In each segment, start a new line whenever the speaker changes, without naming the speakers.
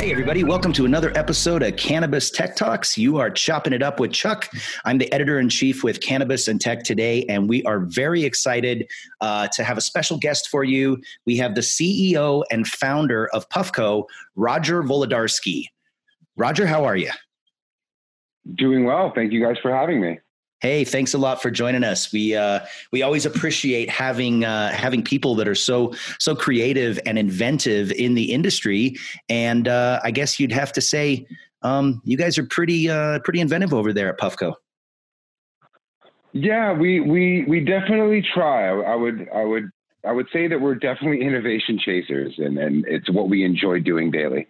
Hey, everybody, welcome to another episode of Cannabis Tech Talks. You are chopping it up with Chuck. I'm the editor in chief with Cannabis and Tech today, and we are very excited uh, to have a special guest for you. We have the CEO and founder of Puffco, Roger Volodarsky. Roger, how are you?
Doing well. Thank you guys for having me.
Hey, thanks a lot for joining us. We uh, we always appreciate having uh, having people that are so so creative and inventive in the industry. And uh, I guess you'd have to say um, you guys are pretty uh, pretty inventive over there at Puffco.
Yeah, we we we definitely try. I, I would I would I would say that we're definitely innovation chasers, and and it's what we enjoy doing daily.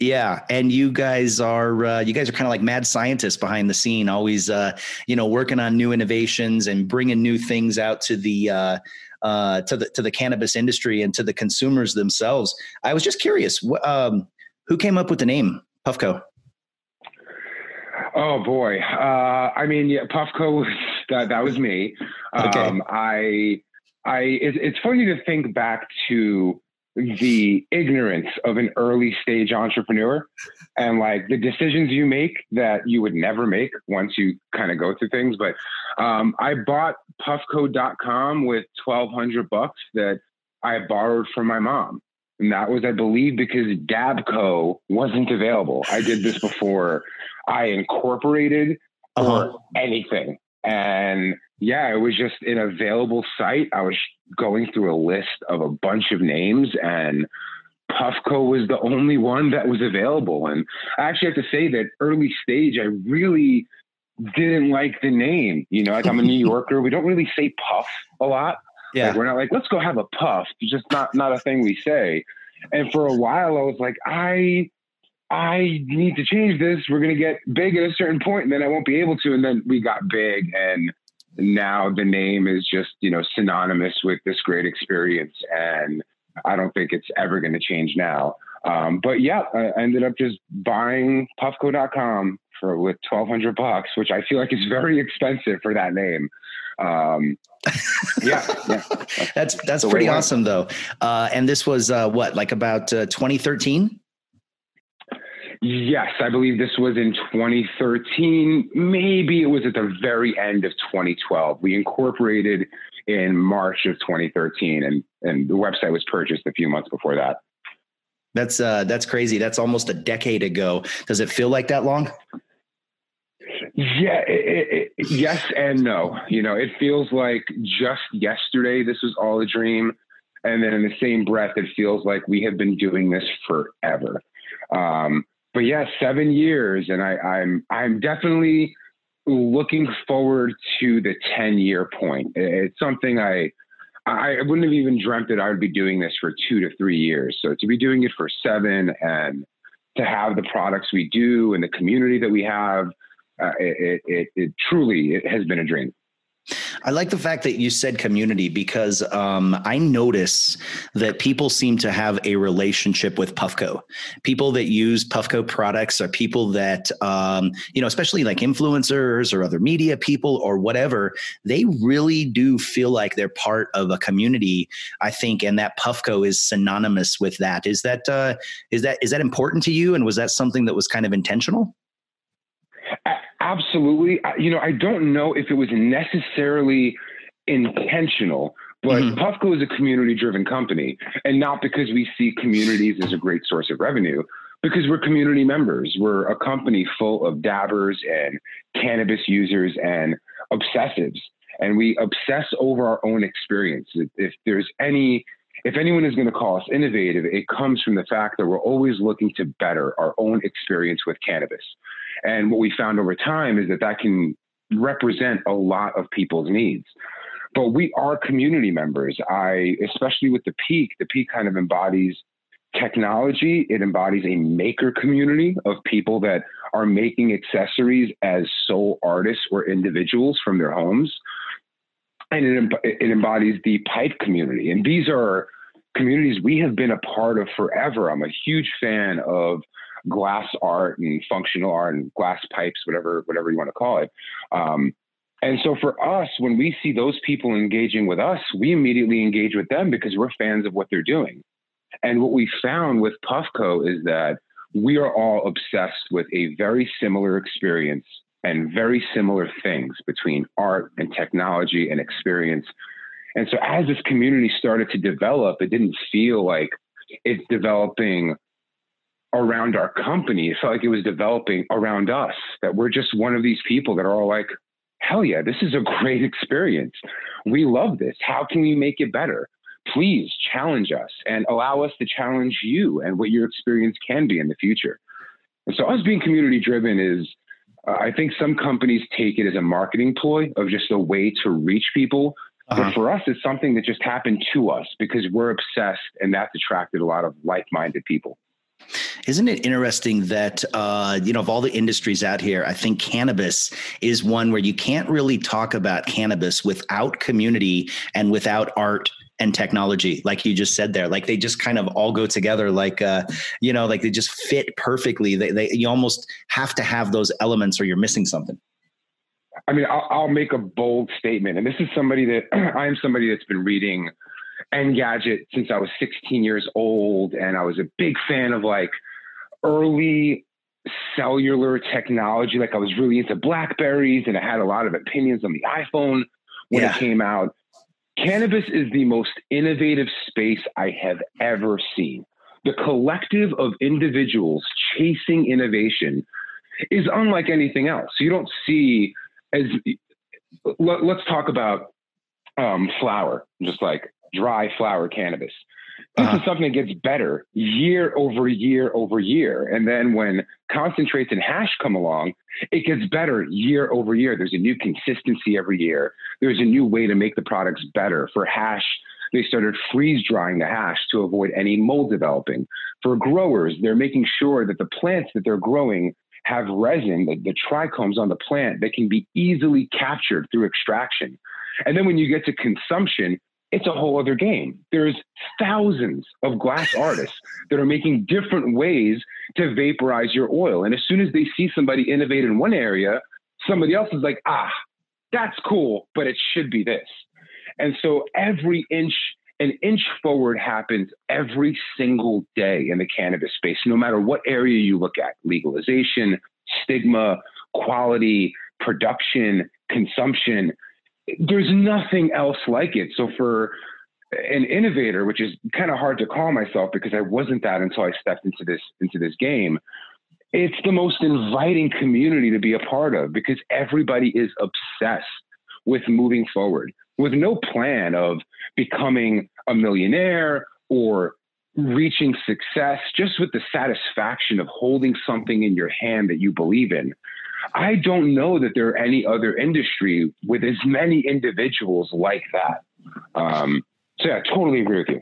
Yeah, and you guys are uh, you guys are kind of like mad scientists behind the scene, always uh, you know working on new innovations and bringing new things out to the uh, uh, to the to the cannabis industry and to the consumers themselves. I was just curious, um, who came up with the name Puffco?
Oh boy, uh, I mean, yeah, Puffco was that that was me.
Okay.
Um, I I it, it's funny to think back to the ignorance of an early stage entrepreneur and like the decisions you make that you would never make once you kind of go through things. But um, I bought puffco.com with 1200 bucks that I borrowed from my mom. And that was, I believe, because Dabco wasn't available. I did this before I incorporated
Uh-huh.
or anything. And yeah, it was just an available site. I was going through a list of a bunch of names and Puffco was the only one that was available. And I actually have to say that early stage, I really didn't like the name. You know, like I'm a New Yorker. We don't really say puff a lot.
Yeah,
Like we're not like, let's go have a puff. It's just not not a thing we say. And for a while I was like, I I need to change this. We're gonna get big at a certain point and then I won't be able to. And then we got big and now the name is just, you know, synonymous with this great experience. And I don't think it's ever gonna change now. Um, but yeah, I ended up just buying puffco.com for with 1200 bucks, which I feel like is very expensive for that name. Um, yeah, yeah.
that's that's pretty awesome though. Uh, and this was uh, what like about uh, 2013.
Yes, I believe this was in 2013. Maybe it was at the very end of 2012. We incorporated in March of 2013, and and the website was purchased a few months before that.
That's uh, that's crazy. That's almost a decade ago. Does it feel like that long?
Yeah, it, it, yes and no. You know, it feels like just yesterday this was all a dream, and then in the same breath, it feels like we have been doing this forever. Um, but yeah, seven years, and I, I'm I'm definitely looking forward to the ten year point. It's something I I wouldn't have even dreamt that I would be doing this for two to three years. So to be doing it for seven and to have the products we do and the community that we have, uh, it, it, it truly it has been a dream.
I like the fact that you said community because um, I notice that people seem to have a relationship with Puffco. People that use Puffco products are people that, um, you know, especially like influencers or other media people or whatever, they really do feel like they're part of a community. I think, and that Puffco is synonymous with that. Is that uh, is that is that important to you? And was that something that was kind of intentional?
Absolutely. You know, I don't know if it was necessarily intentional, but
Mhm.
Puffco is a community driven company. And not because we see communities as a great source of revenue, because we're community members. We're a company full of dabbers and cannabis users and obsessives. And we obsess over our own experience. If there's any if anyone is going to call us innovative, it comes from the fact that we're always looking to better our own experience with cannabis. And what we found over time is that that can represent a lot of people's needs. But we are community members. I, especially with the Peak, the Peak kind of embodies technology. It embodies a maker community of people that are making accessories as sole artists or individuals from their homes. And it, it embodies the pipe community. And these are communities we have been a part of forever. I'm a huge fan of glass art and functional art and glass pipes, whatever whatever you want to call it. Um, And so for us, when we see those people engaging with us, we immediately engage with them because we're fans of what they're doing. And what we found with Puffco is that we are all obsessed with a very similar experience and very similar things between art and technology and experience. And so as this community started to develop, it didn't feel like it's developing around our company. It felt like it was developing around us, that we're just one of these people that are all like, hell yeah, this is a great experience. We love this. How can we make it better? Please challenge us and allow us to challenge you and what your experience can be in the future. And so, us being community driven is, uh, I think some companies take it as a marketing ploy of just a way to reach people. Uh-huh. But for us, it's something that just happened to us because we're obsessed and that's attracted a lot of like minded people.
Isn't it interesting that uh, you know of all the industries out here, I think cannabis is one where you can't really talk about cannabis without community and without art and technology like you just said there. Like they just kind of all go together like uh you know like they just fit perfectly. They, they you almost have to have those elements or you're missing something.
I mean I'll, I'll make a bold statement and this is somebody that i am somebody that's been reading Engadget since I was 16 years old, and I was a big fan of like early cellular technology. Like I was really into Blackberries, and I had a lot of opinions on the iPhone when yeah. it came out. Cannabis is the most innovative space I have ever seen. The collective of individuals chasing innovation is unlike anything else. You don't see as let, us talk about um, flower, just like dry flower cannabis. This uh-huh. is something that gets better year over year over year. And then when concentrates and hash come along, it gets better year over year. There's a new consistency every year. There's a new way to make the products better. For hash, they started freeze drying the hash to avoid any mold developing. For growers, they're making sure that the plants that they're growing have resin, the, the trichomes on the plant that can be easily captured through extraction. And then when you get to consumption, it's a whole other game. There's thousands of glass artists that are making different ways to vaporize your oil. And as soon as they see somebody innovate in one area, somebody else is like, ah, that's cool, but it should be this. And so every inch, an inch forward happens every single day in the cannabis space, no matter what area you look at legalization, stigma, quality, production, consumption there's nothing else like it. So for an innovator, which is kind of hard to call myself because I wasn't that until I stepped into this into this game. It's the most inviting community to be a part of because everybody is obsessed with moving forward with no plan of becoming a millionaire or reaching success, just with the satisfaction of holding something in your hand that you believe in. I don't know that there are any other industry with as many individuals like that. Um, so yeah, I totally agree with you.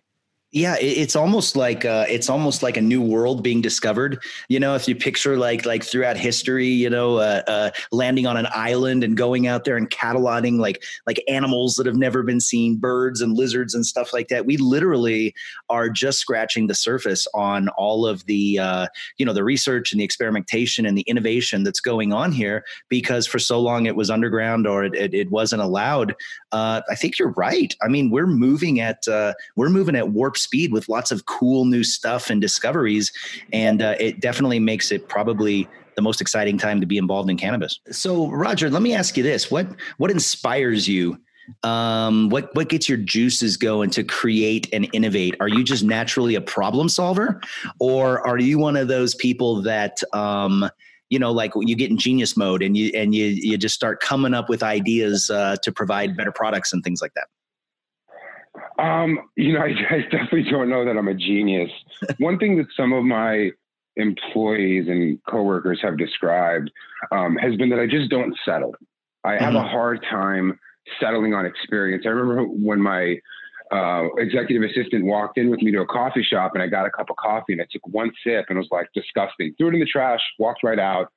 Yeah, it's almost like uh, it's almost like a new world being discovered. You know, if you picture like like throughout history, you know, uh, uh, landing on an island and going out there and cataloging like like animals that have never been seen, birds and lizards and stuff like that. We literally are just scratching the surface on all of the uh, you know the research and the experimentation and the innovation that's going on here because for so long it was underground or it, it, it wasn't allowed. Uh, I think you're right. I mean, we're moving at uh, we're moving at warp speed with lots of cool new stuff and discoveries. And uh, it definitely makes it probably the most exciting time to be involved in cannabis. So, Roger, let me ask you this: what what inspires you? Um, what what gets your juices going to create and innovate? Are you just naturally a problem solver, or are you one of those people that um, you know, like you get in genius mode and you and you you just start coming up with ideas uh, to provide better products and things like that?
Um, you know, I, I definitely don't know that I'm a genius. One thing that some of my employees and coworkers have described um, has been that I just don't settle. I have mm-hmm. a hard time settling on experience. I remember when my uh, executive assistant walked in with me to a coffee shop and I got a cup of coffee and I took one sip and it was like disgusting. Threw it in the trash, walked right out,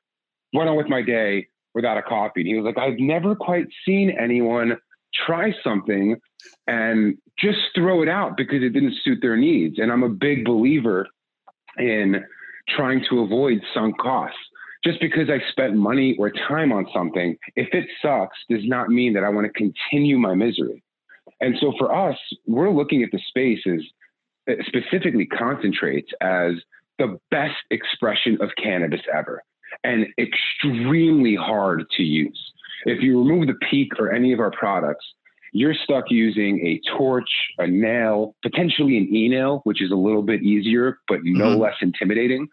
went on with my day without a coffee. And he was like, I've never quite seen anyone try something and just throw it out because it didn't suit their needs. And I'm a big believer in trying to avoid sunk costs. just because I spent money or time on something, if it sucks, does not mean that I want to continue my misery. And so for us, we're looking at the space as uh, specifically concentrates as the best expression of cannabis ever and extremely hard to use. If you remove the peak or any of our products, you're stuck using a torch, a nail, potentially an e nail, which is a little bit easier, but no mm-hmm. less intimidating.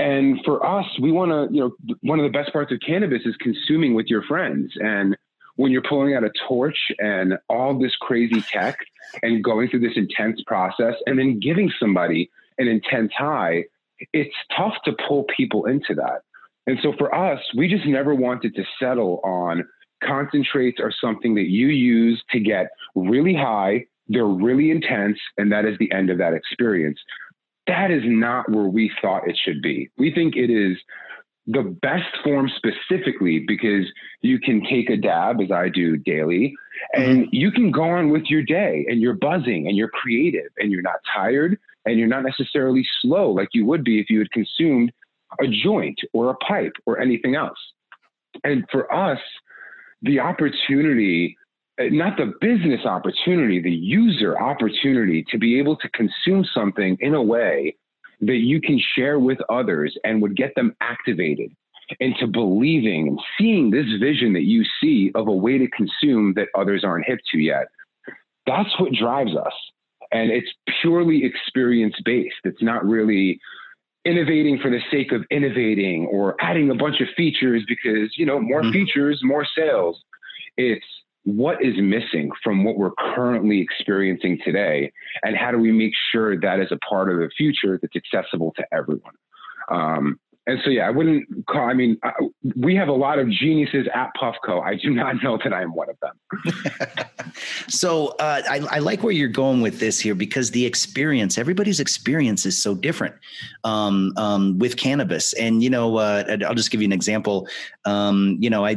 And for us, we want to, you know, one of the best parts of cannabis is consuming with your friends. And when you're pulling out a torch and all this crazy tech and going through this intense process and then giving somebody an intense high, it's tough to pull people into that. And so for us, we just never wanted to settle on concentrates are something that you use to get really high, they're really intense, and that is the end of that experience. That is not where we thought it should be. We think it is the best form specifically because you can take a dab as I do daily and mm-hmm. you can go on with your day and you're buzzing and you're creative and you're not tired and you're not necessarily slow like you would be if you had consumed a joint or a pipe or anything else. And for us, the opportunity, eh, not the business opportunity, the user opportunity to be able to consume something in a way that you can share with others and would get them activated into believing and seeing this vision that you see of a way to consume that others aren't hip to yet. That's what drives us. And it's purely experience based. It's not really innovating for the sake of innovating or adding a bunch of features because, you know, more mm-hmm. features, more sales. It's what is missing from what we're currently experiencing today and how do we make sure that is a part of the future that's accessible to everyone um, and so yeah i wouldn't call i mean I, we have a lot of geniuses at puffco. I do not know that i am one of them.
So uh, I, I, like where you're going with this here because the experience everybody's experience is so different um, um, with cannabis. And you know uh, i'll just give you an example. Um, you know I,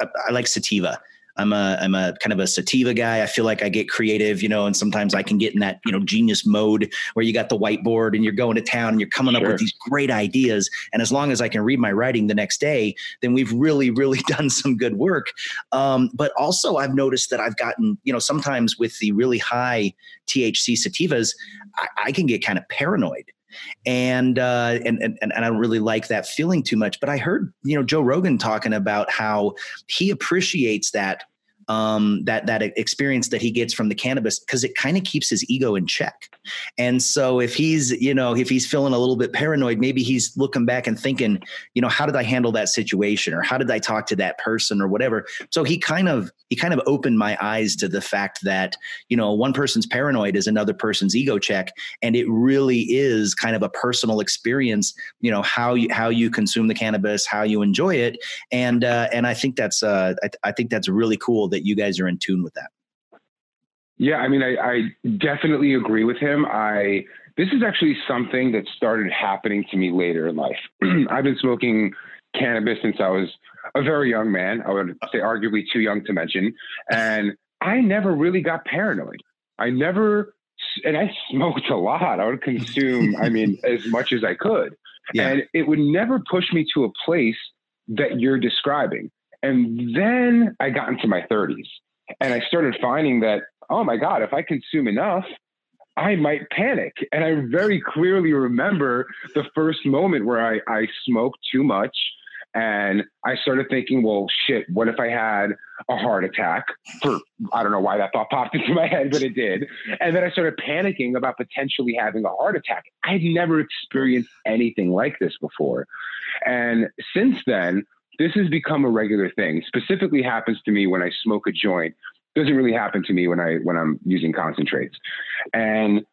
I, I like sativa I'm a I'm a kind of a sativa guy. I feel like I get creative, you know, and sometimes I can get in that you know genius mode where you got the whiteboard and you're going to town and you're coming sure. up with these great ideas. And as long as I can read my writing the next day, then we've really really done some good work. Um, but also, I've noticed that I've gotten you know sometimes with the really high THC sativas, I, I can get kind of paranoid and, uh, and and and I don't really like that feeling too much. But I heard you know Joe Rogan talking about how he appreciates that um, that that experience that he gets from the cannabis because it kind of keeps his ego in check. And so if he's you know if he's feeling a little bit paranoid, maybe he's looking back and thinking, you know, how did I handle that situation or how did I talk to that person or whatever. So he kind of he kind of opened my eyes to the fact that you know one person's paranoid is another person's ego check, and it really is kind of a personal experience. You know how you how you consume the cannabis, how you enjoy it, and uh, and I think that's uh, I, I think that's really cool that you guys are in tune with that.
Yeah, I mean, I, I definitely agree with him. I this is actually something that started happening to me later in life. I've been smoking cannabis since I was a very young man. I would say arguably too young to mention, and I never really got paranoid. I never, and I smoked a lot. I would consume, I mean, as much as I could, yeah. and it would never push me to a place that you're describing. And then I got into my 30s and I started finding that, oh my God, if I consume enough, I might panic. And I very clearly remember the first moment where I, I smoked too much and I started thinking, well, shit, what if I had a heart attack? For I don't know why that thought popped into my head, but it did. And then I started panicking about potentially having a heart attack. I'd never experienced anything like this before. And since then, this has become a regular thing. Specifically happens to me when I smoke a joint. Doesn't really happen to me when I when I'm using concentrates. And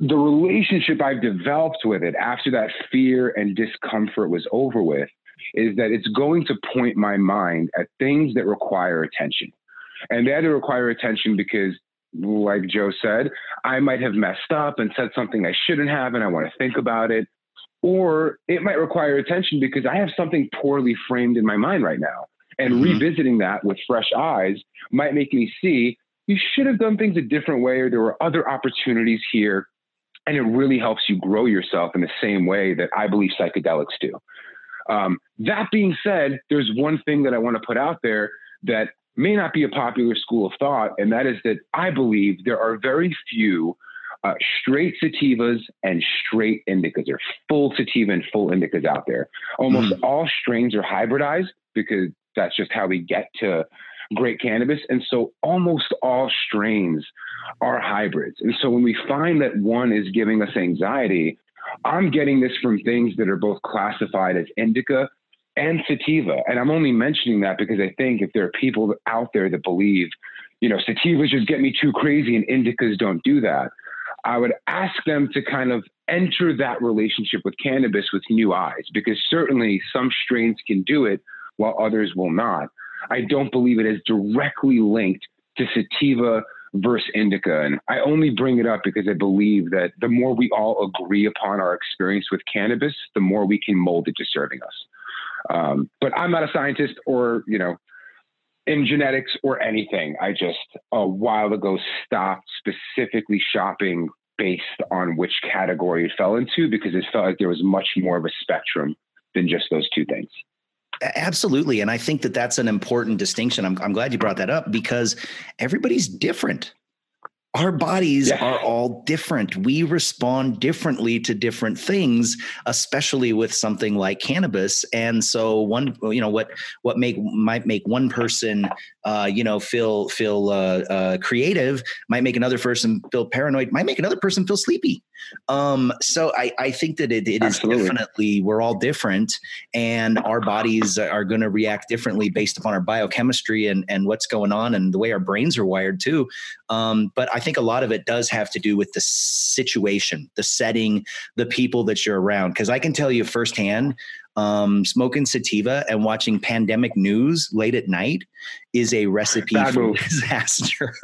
the relationship I've developed with it after that fear and discomfort was over with is that it's going to point my mind at things that require attention. And they had to require attention because, like Joe said, I might have messed up and said something I shouldn't have, and I want to think about it or it might require attention because I have something poorly framed in my mind right now. And mm-hmm. revisiting that with fresh eyes might make me see you should have done things a different way, or there were other opportunities here. And it really helps you grow yourself in the same way that I believe psychedelics do. Um, that being said, there's one thing that I want to put out there that may not be a popular school of thought, and that is that I believe there are very few uh, straight sativas and straight indicas. There are full sativa and full indicas out there. Almost mm. all strains are hybridized because that's just how we get to great cannabis. And so almost all strains are hybrids. And so when we find that one is giving us anxiety, I'm getting this from things that are both classified as indica and sativa. And I'm only mentioning that because I think if there are people out there that believe, you know, sativas just get me too crazy and indicas don't do that, I would ask them to kind of enter that relationship with cannabis with new eyes because certainly some strains can do it while others will not. I don't believe it is directly linked to sativa versus indica. And I only bring it up because I believe that the more we all agree upon our experience with cannabis, the more we can mold it to serving us. Um, but I'm not a scientist or, you know, in genetics or anything. I just a while ago stopped specifically shopping based on which category it fell into because it felt like there was much more of a spectrum than just those two things.
Absolutely. And I think that that's an important distinction. I'm, I'm glad you brought that up because everybody's different our bodies yeah. are all different. We respond differently to different things, especially with something like cannabis. And so, one, you know, what what make might make one person, uh, you know, feel feel uh, uh, creative, might make another person feel paranoid, might make another person feel sleepy. Um, so I, I think that it, it is definitely we're all different, and our bodies are going to react differently based upon our biochemistry and and what's going on and the way our brains are wired too. Um, but I think a lot of it does have to do with the situation, the setting, the people that you're around. Because I can tell you firsthand, um, smoking sativa and watching pandemic news late at night is a recipe Bad for move. disaster.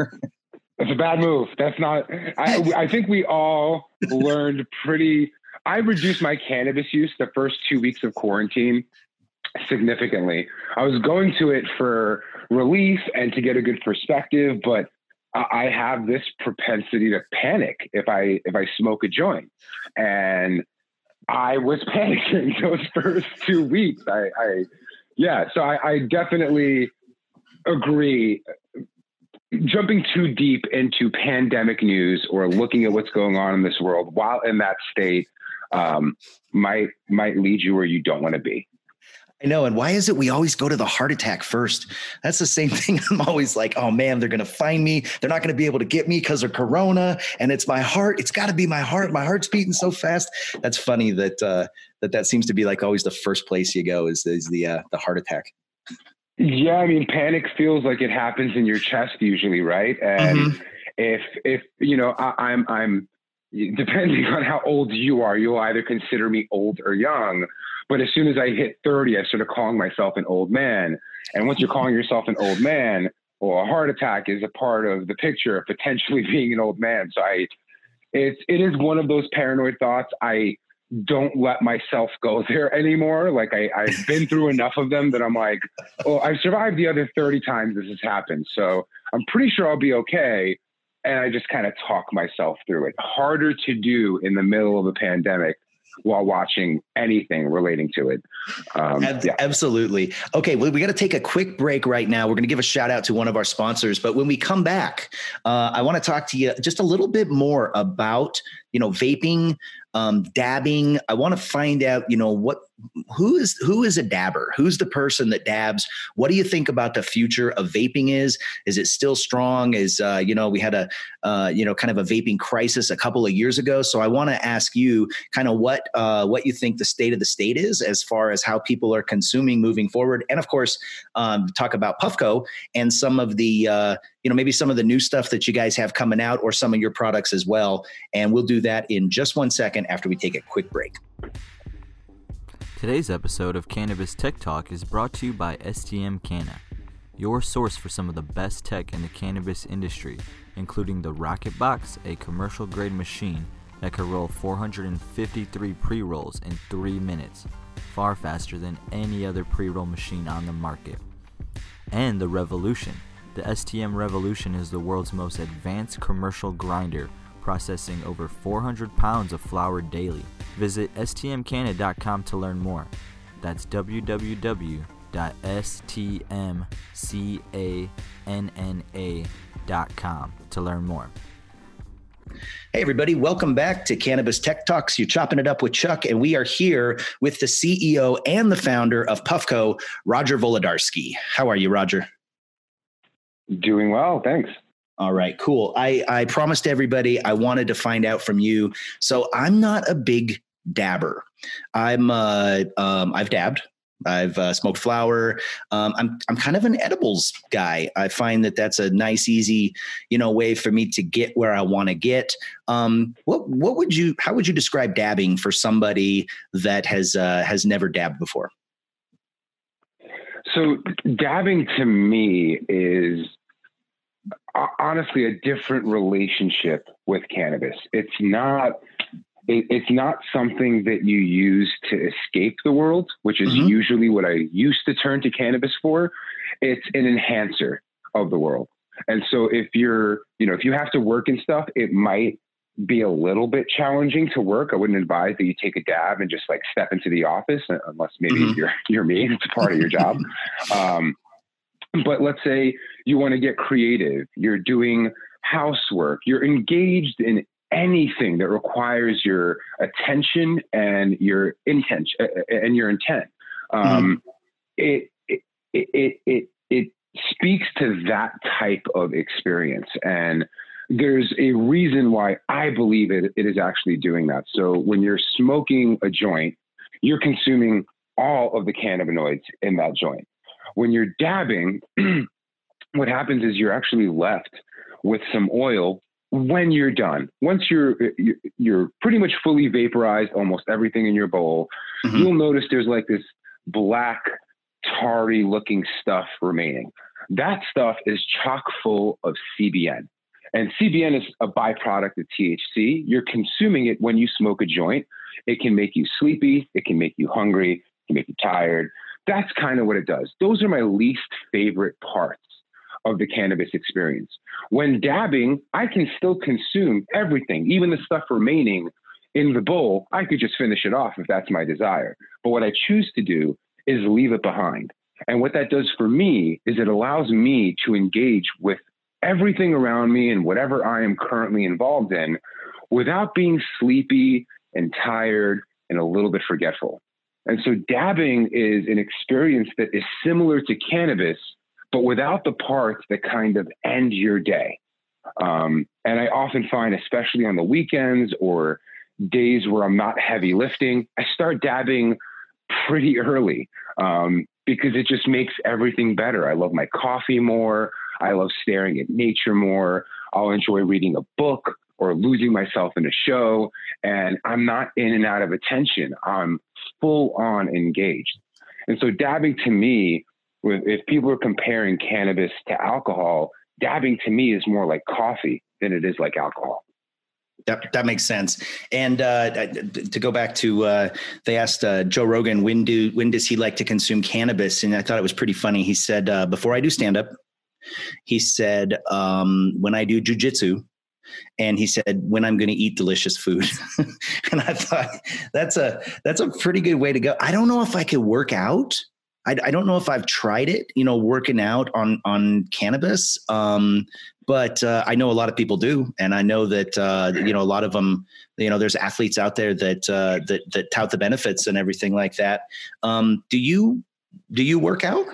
That's a bad move. That's not. I, I think we all learned pretty. I reduced my cannabis use the first two weeks of quarantine significantly. I was going to it for relief and to get a good perspective, but I have this propensity to panic if I if I smoke a joint, and I was panicking those first two weeks. I, I yeah, so I, I definitely agree. Jumping too deep into pandemic news or looking at what's going on in this world while in that state um, might might lead you where you don't want to be.
I know. And why is it we always go to the heart attack first? That's the same thing. I'm always like, oh man, they're going to find me. They're not going to be able to get me because of Corona. And it's my heart. It's got to be my heart. My heart's beating so fast. That's funny that uh, that that seems to be like always the first place you go is is the uh, the heart attack.
Yeah, I mean, panic feels like it happens in your chest usually, right? And mm-hmm. if if you know, I, I'm I'm depending on how old you are, you'll either consider me old or young. But as soon as I hit 30, I started calling myself an old man. And once you're calling yourself an old man, well, a heart attack is a part of the picture of potentially being an old man. So I, it's it is one of those paranoid thoughts. I don't let myself go there anymore. Like I, I've been through enough of them that I'm like, oh, I've survived the other 30 times this has happened. So I'm pretty sure I'll be okay. And I just kind of talk myself through it. Harder to do in the middle of a pandemic while watching anything relating to it.
Um, yeah. Absolutely. Okay, well, we got to take a quick break right now. We're going to give a shout out to one of our sponsors, but when we come back, uh, I want to talk to you just a little bit more about you know vaping um, dabbing. I want to find out, you know, what who is who is a dabber? Who's the person that dabs? What do you think about the future of vaping? Is is it still strong? Is uh, you know we had a uh, you know kind of a vaping crisis a couple of years ago. So I want to ask you kind of what uh, what you think the state of the state is as far as how people are consuming moving forward, and of course um, talk about Puffco and some of the uh, you know maybe some of the new stuff that you guys have coming out or some of your products as well. And we'll do that in just one second after we take a quick break.
Today's episode of Cannabis Tech Talk is brought to you by STM Canna, your source for some of the best tech in the cannabis industry, including the Rocket Box, a commercial grade machine that can roll 453 pre rolls in 3 minutes, far faster than any other pre roll machine on the market. And the Revolution. The STM Revolution is the world's most advanced commercial grinder processing over 400 pounds of flower daily. Visit stmcanna.com to learn more. That's www.stmcanna.com to learn more.
Hey, everybody, welcome back to Cannabis Tech Talks. You're chopping it up with Chuck, and we are here with the CEO and the founder of Puffco, Roger Volodarsky. How are you, Roger?
Doing well, thanks.
All right, cool. I, I promised everybody I wanted to find out from you. So I'm not a big dabber. I'm uh, um, I've dabbed. I've uh, smoked flower. Um, I'm I'm kind of an edibles guy. I find that that's a nice, easy, you know, way for me to get where I want to get. Um, what what would you? How would you describe dabbing for somebody that has uh, has never dabbed before?
So dabbing to me is honestly a different relationship with cannabis. It's not it, it's not something that you use to escape the world, which is mm-hmm. usually what I used to turn to cannabis for. It's an enhancer of the world. And so if you're, you know, if you have to work and stuff, it might be a little bit challenging to work. I wouldn't advise that you take a dab and just like step into the office uh, unless maybe mm-hmm. you're you're me. It's part of your job. Um, but let's say you want to get creative. You're doing housework. You're engaged in anything that requires your attention and your intent uh, and your intent. Um, mm-hmm. it, it, it, it, it speaks to that type of experience. And there's a reason why I believe it, it is actually doing that. So when you're smoking a joint, you're consuming all of the cannabinoids in that joint. When you're dabbing, what happens is you're actually left with some oil when you're done, once you're you're pretty much fully vaporized almost everything in your bowl, mm-hmm. you'll notice there's like this black tarry looking stuff remaining. That stuff is chock full of CBN. And CBN is a byproduct of THC. You're consuming it when you smoke a joint. It can make you sleepy, it can make you hungry, it can make you tired. That's kind of what it does. Those are my least favorite parts of the cannabis experience. When dabbing, I can still consume everything, even the stuff remaining in the bowl. I could just finish it off if that's my desire. But what I choose to do is leave it behind. And what that does for me is it allows me to engage with everything around me and whatever I am currently involved in without being sleepy and tired and a little bit forgetful. And so dabbing is an experience that is similar to cannabis, but without the parts that kind of end your day. Um, and I often find, especially on the weekends or days where I'm not heavy lifting, I start dabbing pretty early um, because it just makes everything better. I love my coffee more. I love staring at nature more. I'll enjoy reading a book or losing myself in a show. And I'm not in and out of attention. I'm full on engaged. And so dabbing to me if people are comparing cannabis to alcohol, dabbing to me is more like coffee than it is like alcohol.
That, that makes sense. And uh, to go back to, uh, they asked uh, Joe Rogan when do when does he like to consume cannabis, and I thought it was pretty funny. He said uh, before I do stand up, he said um, when I do jujitsu, and he said when I'm going to eat delicious food. and I thought that's a that's a pretty good way to go. I don't know if I could work out I, I, don't know if I've tried it, you know, working out on on cannabis, um, but uh, I know a lot of people do, and I know that uh, you know a lot of them. You know, there's athletes out there that uh, that that tout the benefits and everything like that. Um, do you do you work out?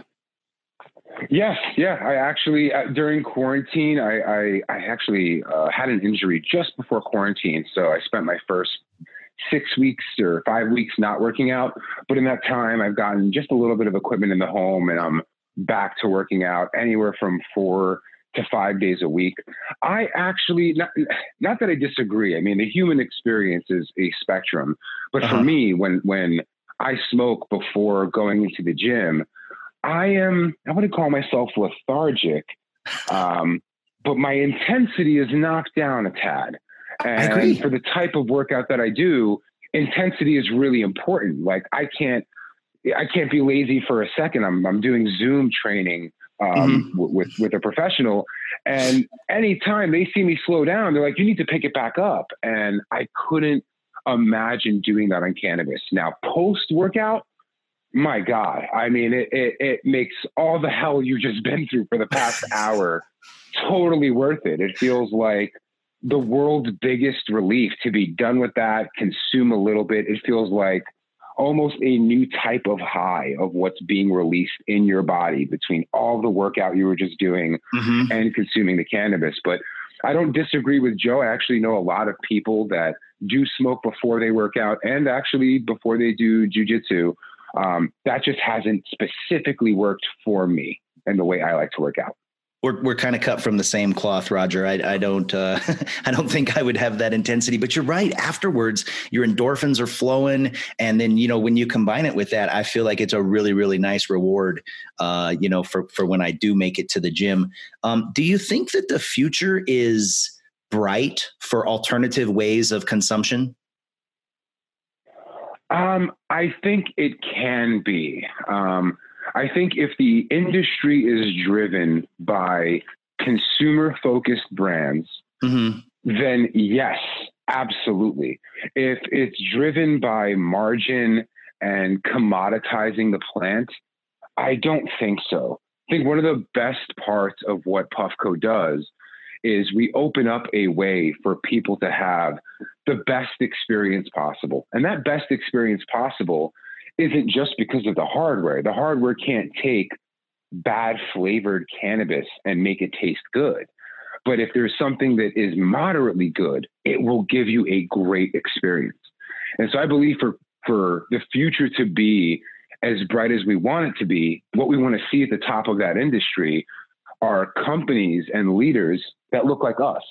Yes, yeah. I actually uh, during quarantine, I I, I actually uh, had an injury just before quarantine, so I spent my first six weeks or five weeks not working out. But in that time, I've gotten just a little bit of equipment in the home and I'm back to working out anywhere from four to five days a week. I actually, not, not that I disagree. I mean, the human experience is a spectrum. But uh-huh. for me, when, when I smoke before going into the gym, I am, I wouldn't call myself lethargic. Um, but my intensity is knocked down a tad. And for the type of workout that I do, intensity is really important. Like I can't, I can't be lazy for a second. I'm, I'm doing Zoom training um, mm-hmm. with with a professional, and anytime they see me slow down, they're like, "You need to pick it back up." And I couldn't imagine doing that on cannabis. Now, post workout, my God, I mean, it, it, it makes all the hell you've just been through for the past hour totally worth it. It feels like the world's biggest relief to be done with that, consume a little bit. It feels like almost a new type of high of what's being released in your body between all the workout you were just doing mm-hmm. and consuming the cannabis. But I don't disagree with Joe. I actually know a lot of people that do smoke before they work out and actually before they do jujitsu. Um, that just hasn't specifically worked for me and the way I like to work out
we're we're kind of cut from the same cloth, Roger. I, I don't uh, I don't think I would have that intensity, but you're right. Afterwards, your endorphins are flowing, and then you know when you combine it with that, I feel like it's a really really nice reward. Uh, you know, for for when I do make it to the gym. Um, do you think that the future is bright for alternative ways of consumption?
Um, I think it can be. Um, I think if the industry is driven by consumer focused brands, mm-hmm. then yes, absolutely. If it's driven by margin and commoditizing the plant, I don't think so. I think one of the best parts of what Puffco does is we open up a way for people to have the best experience possible. And that best experience possible isn't just because of the hardware. The hardware can't take bad flavored cannabis and make it taste good. But if there's something that is moderately good, it will give you a great experience. And so I believe for for the future to be as bright as we want it to be, what we want to see at the top of that industry are companies and leaders that look like us,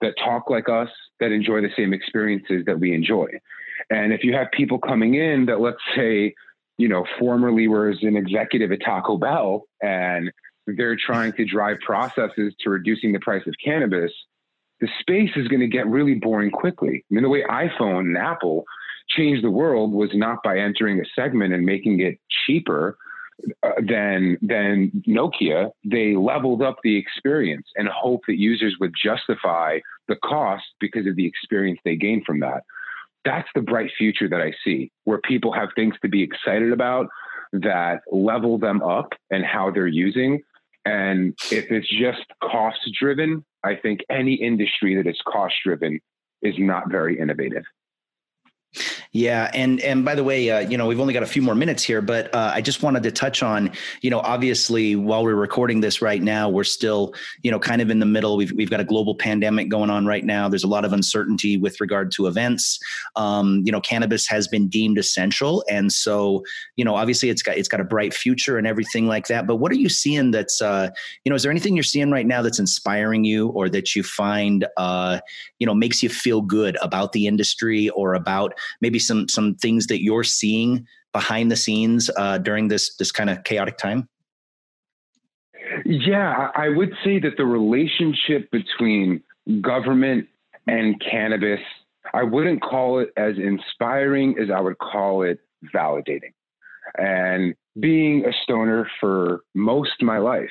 that talk like us, that enjoy the same experiences that we enjoy. And if you have people coming in that, let's say, you know, formerly was an executive at Taco Bell and they're trying to drive processes to reducing the price of cannabis, the space is going to get really boring quickly. I mean, the way iPhone and Apple changed the world was not by entering a segment and making it cheaper uh, than than Nokia. They leveled up the experience and hope that users would justify the cost because of the experience they gained from that that's the bright future that I see where people have things to be excited about that level them up and how they're using. And if it's just cost driven, I think any industry that is cost driven is not very innovative.
Yeah, and and by the way, uh, you know we've only got a few more minutes here, but uh, I just wanted to touch on, you know, obviously while we're recording this right now, we're still, you know, kind of in the middle. We've we've got a global pandemic going on right now. There's a lot of uncertainty with regard to events. Um, you know, cannabis has been deemed essential, and so you know, obviously it's got it's got a bright future and everything like that. But what are you seeing that's, uh, you know, is there anything you're seeing right now that's inspiring you, or that you find, uh, you know, makes you feel good about the industry or about maybe some some things that you're seeing behind the scenes uh, during this this kind of chaotic time?
Yeah, I would say that the relationship between government and cannabis, I wouldn't call it as inspiring as I would call it validating. And being a stoner for most of my life,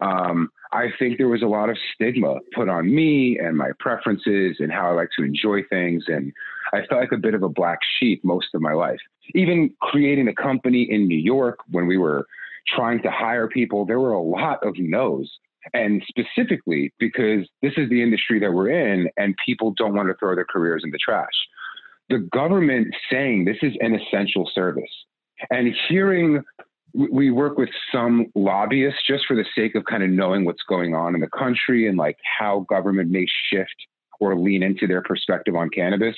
um, I think there was a lot of stigma put on me and my preferences and how I like to enjoy things. And I felt like a bit of a black sheep most of my life. Even creating a company in New York when we were trying to hire people, there were a lot of no's. And specifically because this is the industry that we're in and people don't want to throw their careers in the trash. The government saying this is an essential service and hearing we work with some lobbyists just for the sake of kind of knowing what's going on in the country and like how government may shift or lean into their perspective on cannabis.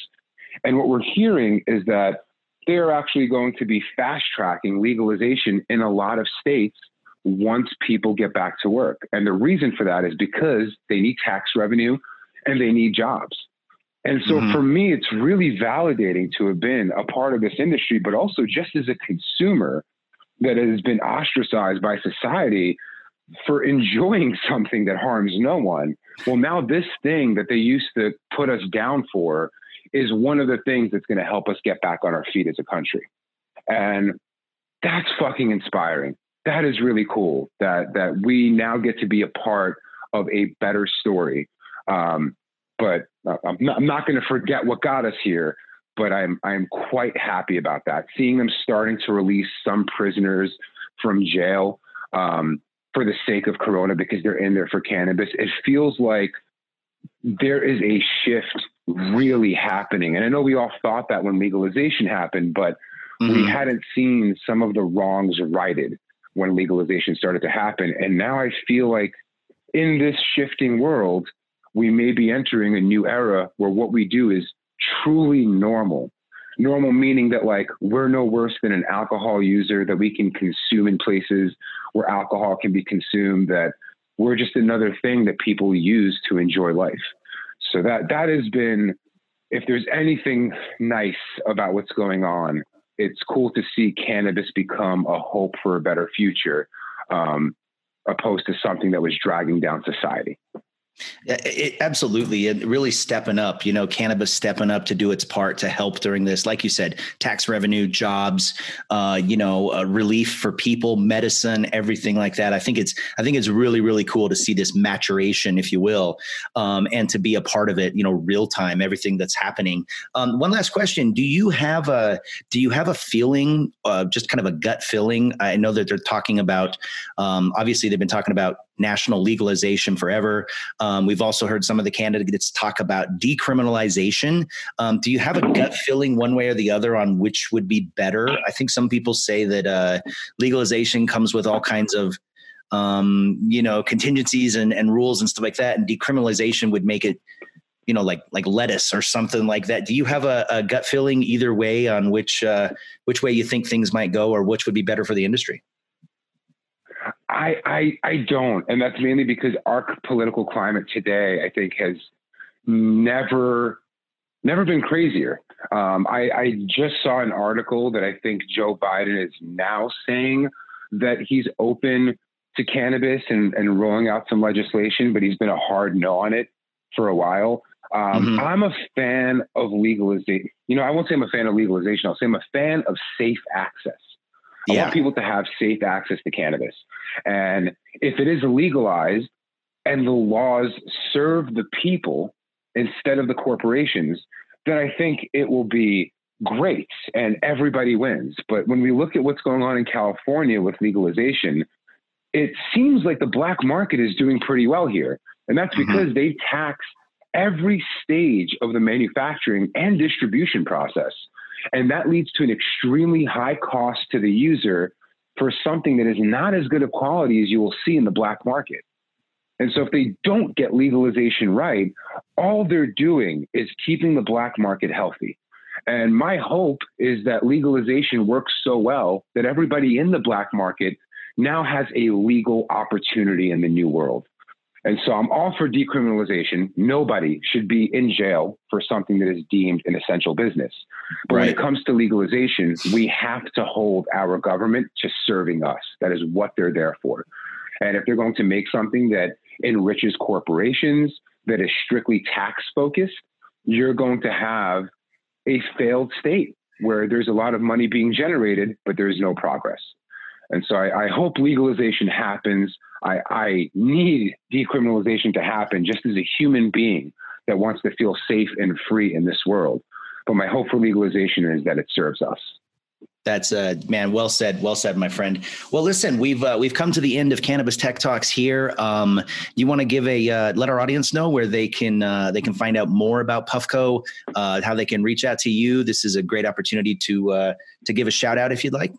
And what we're hearing is that they are actually going to be fast tracking legalization in a lot of states once people get back to work. And the reason for that is because they need tax revenue and they need jobs. And so mm-hmm. for me, it's really validating to have been a part of this industry, but also just as a consumer that has been ostracized by society for enjoying something that harms no one. Well, now this thing that they used to put us down for is one of the things that's going to help us get back on our feet as a country. And that's fucking inspiring. That is really cool that that we now get to be a part of a better story. Um, but I'm not, not going to forget what got us here. but I'm I'm quite happy about that. Seeing them starting to release some prisoners from jail um, for the sake of Corona because they're in there for cannabis, it feels like there is a shift really happening. And I know we all thought that when legalization happened, but mm-hmm. we hadn't seen some of the wrongs righted when legalization started to happen. And now I feel like in this shifting world, we may be entering a new era where what we do is truly normal. Normal meaning that like we're no worse than an alcohol user that we can consume in places where alcohol can be consumed, that we're just another thing that people use to enjoy life. So that that has been if there's anything nice about what's going on, it's cool to see cannabis become a hope for a better future, um, opposed to something that was dragging down society.
It, absolutely. And really stepping up, you know, cannabis stepping up to do its part to help during this, like you said, tax revenue, jobs, uh, you know, uh, relief for people, medicine, everything like that. I think it's, I think it's really, really cool to see this maturation, if you will, um, and to be a part of it, you know, real time, everything that's happening. Um, one last question. Do you have a, do you have a feeling, uh, just kind of a gut feeling? I know that they're talking about, um, obviously they've been talking about national legalization forever. Um, we've also heard some of the candidates talk about decriminalization. Um, do you have a gut feeling one way or the other on which would be better? I think some people say that uh, legalization comes with all kinds of um, you know contingencies and, and rules and stuff like that, and decriminalization would make it you know like like lettuce or something like that do you have a, a gut feeling either way on which uh, which way you think things might go or which would be better for the industry
I, I I don't, and that's mainly because our political climate today, I think, has never never been crazier. Um, I, I just saw an article that I think Joe Biden is now saying that he's open to cannabis and, and rolling out some legislation, but he's been a hard no on it for a while. Um, mm-hmm. I'm a fan of legalization. You know, I won't say I'm a fan of legalization. I'll say I'm a fan of safe access. I yeah. want people to have safe access to cannabis. And if it is legalized and the laws serve the people instead of the corporations, then I think it will be great and everybody wins. But when we look at what's going on in California with legalization, it seems like the black market is doing pretty well here. And that's mm-hmm. because mm-hmm. they tax every stage of the manufacturing and distribution process. And that leads to an extremely high cost to the user for something that is not as good of quality as you will see in the black market. And so if they don't get legalization right, all they're doing is keeping the black market healthy. And my hope is that legalization works so well that everybody in the black market now has a legal opportunity in the new world. And so I'm all for decriminalization. Nobody should be in jail for something that is deemed an essential business. But right. when it comes to legalization, we have to hold our government to serving us. That is what they're there for. And if they're going to make something that enriches corporations, that is strictly tax focused, you're going to have a failed state where there's a lot of money being generated, but there's no progress. And so I, I hope legalization happens. I, I need decriminalization to happen just as a human being that wants to feel safe and free in this world. But my hope for legalization is that it serves us.
That's uh, man, well said, well said, my friend. Well, listen, we've uh, we've come to the end of Cannabis Tech Talks here. Um, you want to give a uh, let our audience know where they can uh, they can find out more about Puffco, uh, how they can reach out to you. This is a great opportunity to uh, to give a shout out if you'd like.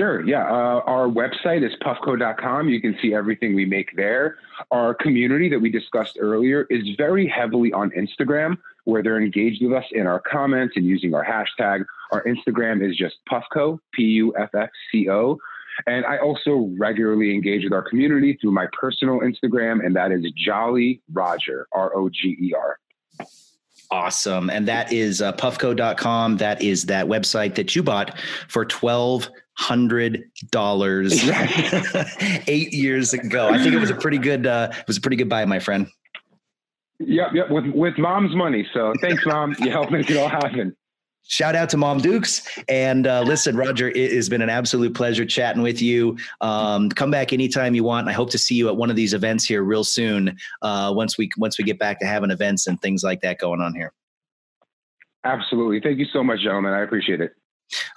Sure. Yeah. Uh, our website is puffco.com. You can see everything we make there. Our community that we discussed earlier is very heavily on Instagram, where they're engaged with us in our comments and using our hashtag. Our Instagram is just Puffco, P U F F C O. And I also regularly engage with our community through my personal Instagram, and that is Jolly Roger, R O G E R.
Awesome. And that is uh, puffco.com. That is that website that you bought for 12 hundred dollars eight years ago. I think it was a pretty good uh, it was a pretty good buy, my friend.
Yep, yep, with with mom's money. So thanks, mom. You helped make it all happen.
Shout out to Mom Dukes. And uh, listen, Roger, it has been an absolute pleasure chatting with you. Um, come back anytime you want. I hope to see you at one of these events here real soon. Uh, once we once we get back to having events and things like that going on here.
Absolutely. Thank you so much, gentlemen. I appreciate it.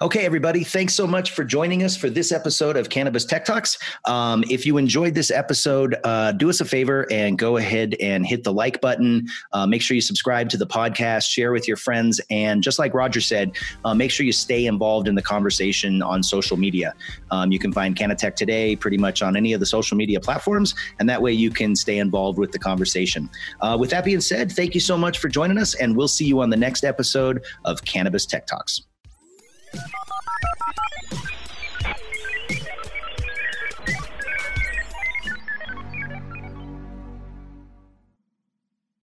Okay, everybody, thanks so much for joining us for this episode of Cannabis Tech Talks. Um, if you enjoyed this episode, uh, do us a favor and go ahead and hit the like button. Uh, make sure you subscribe to the podcast, share with your friends, and just like Roger said, uh, make sure you stay involved in the conversation on social media. Um, you can find CannaTech today pretty much on any of the social media platforms, and that way you can stay involved with the conversation. Uh, with that being said, thank you so much for joining us, and we'll see you on the next episode of Cannabis Tech Talks. ハハハハ!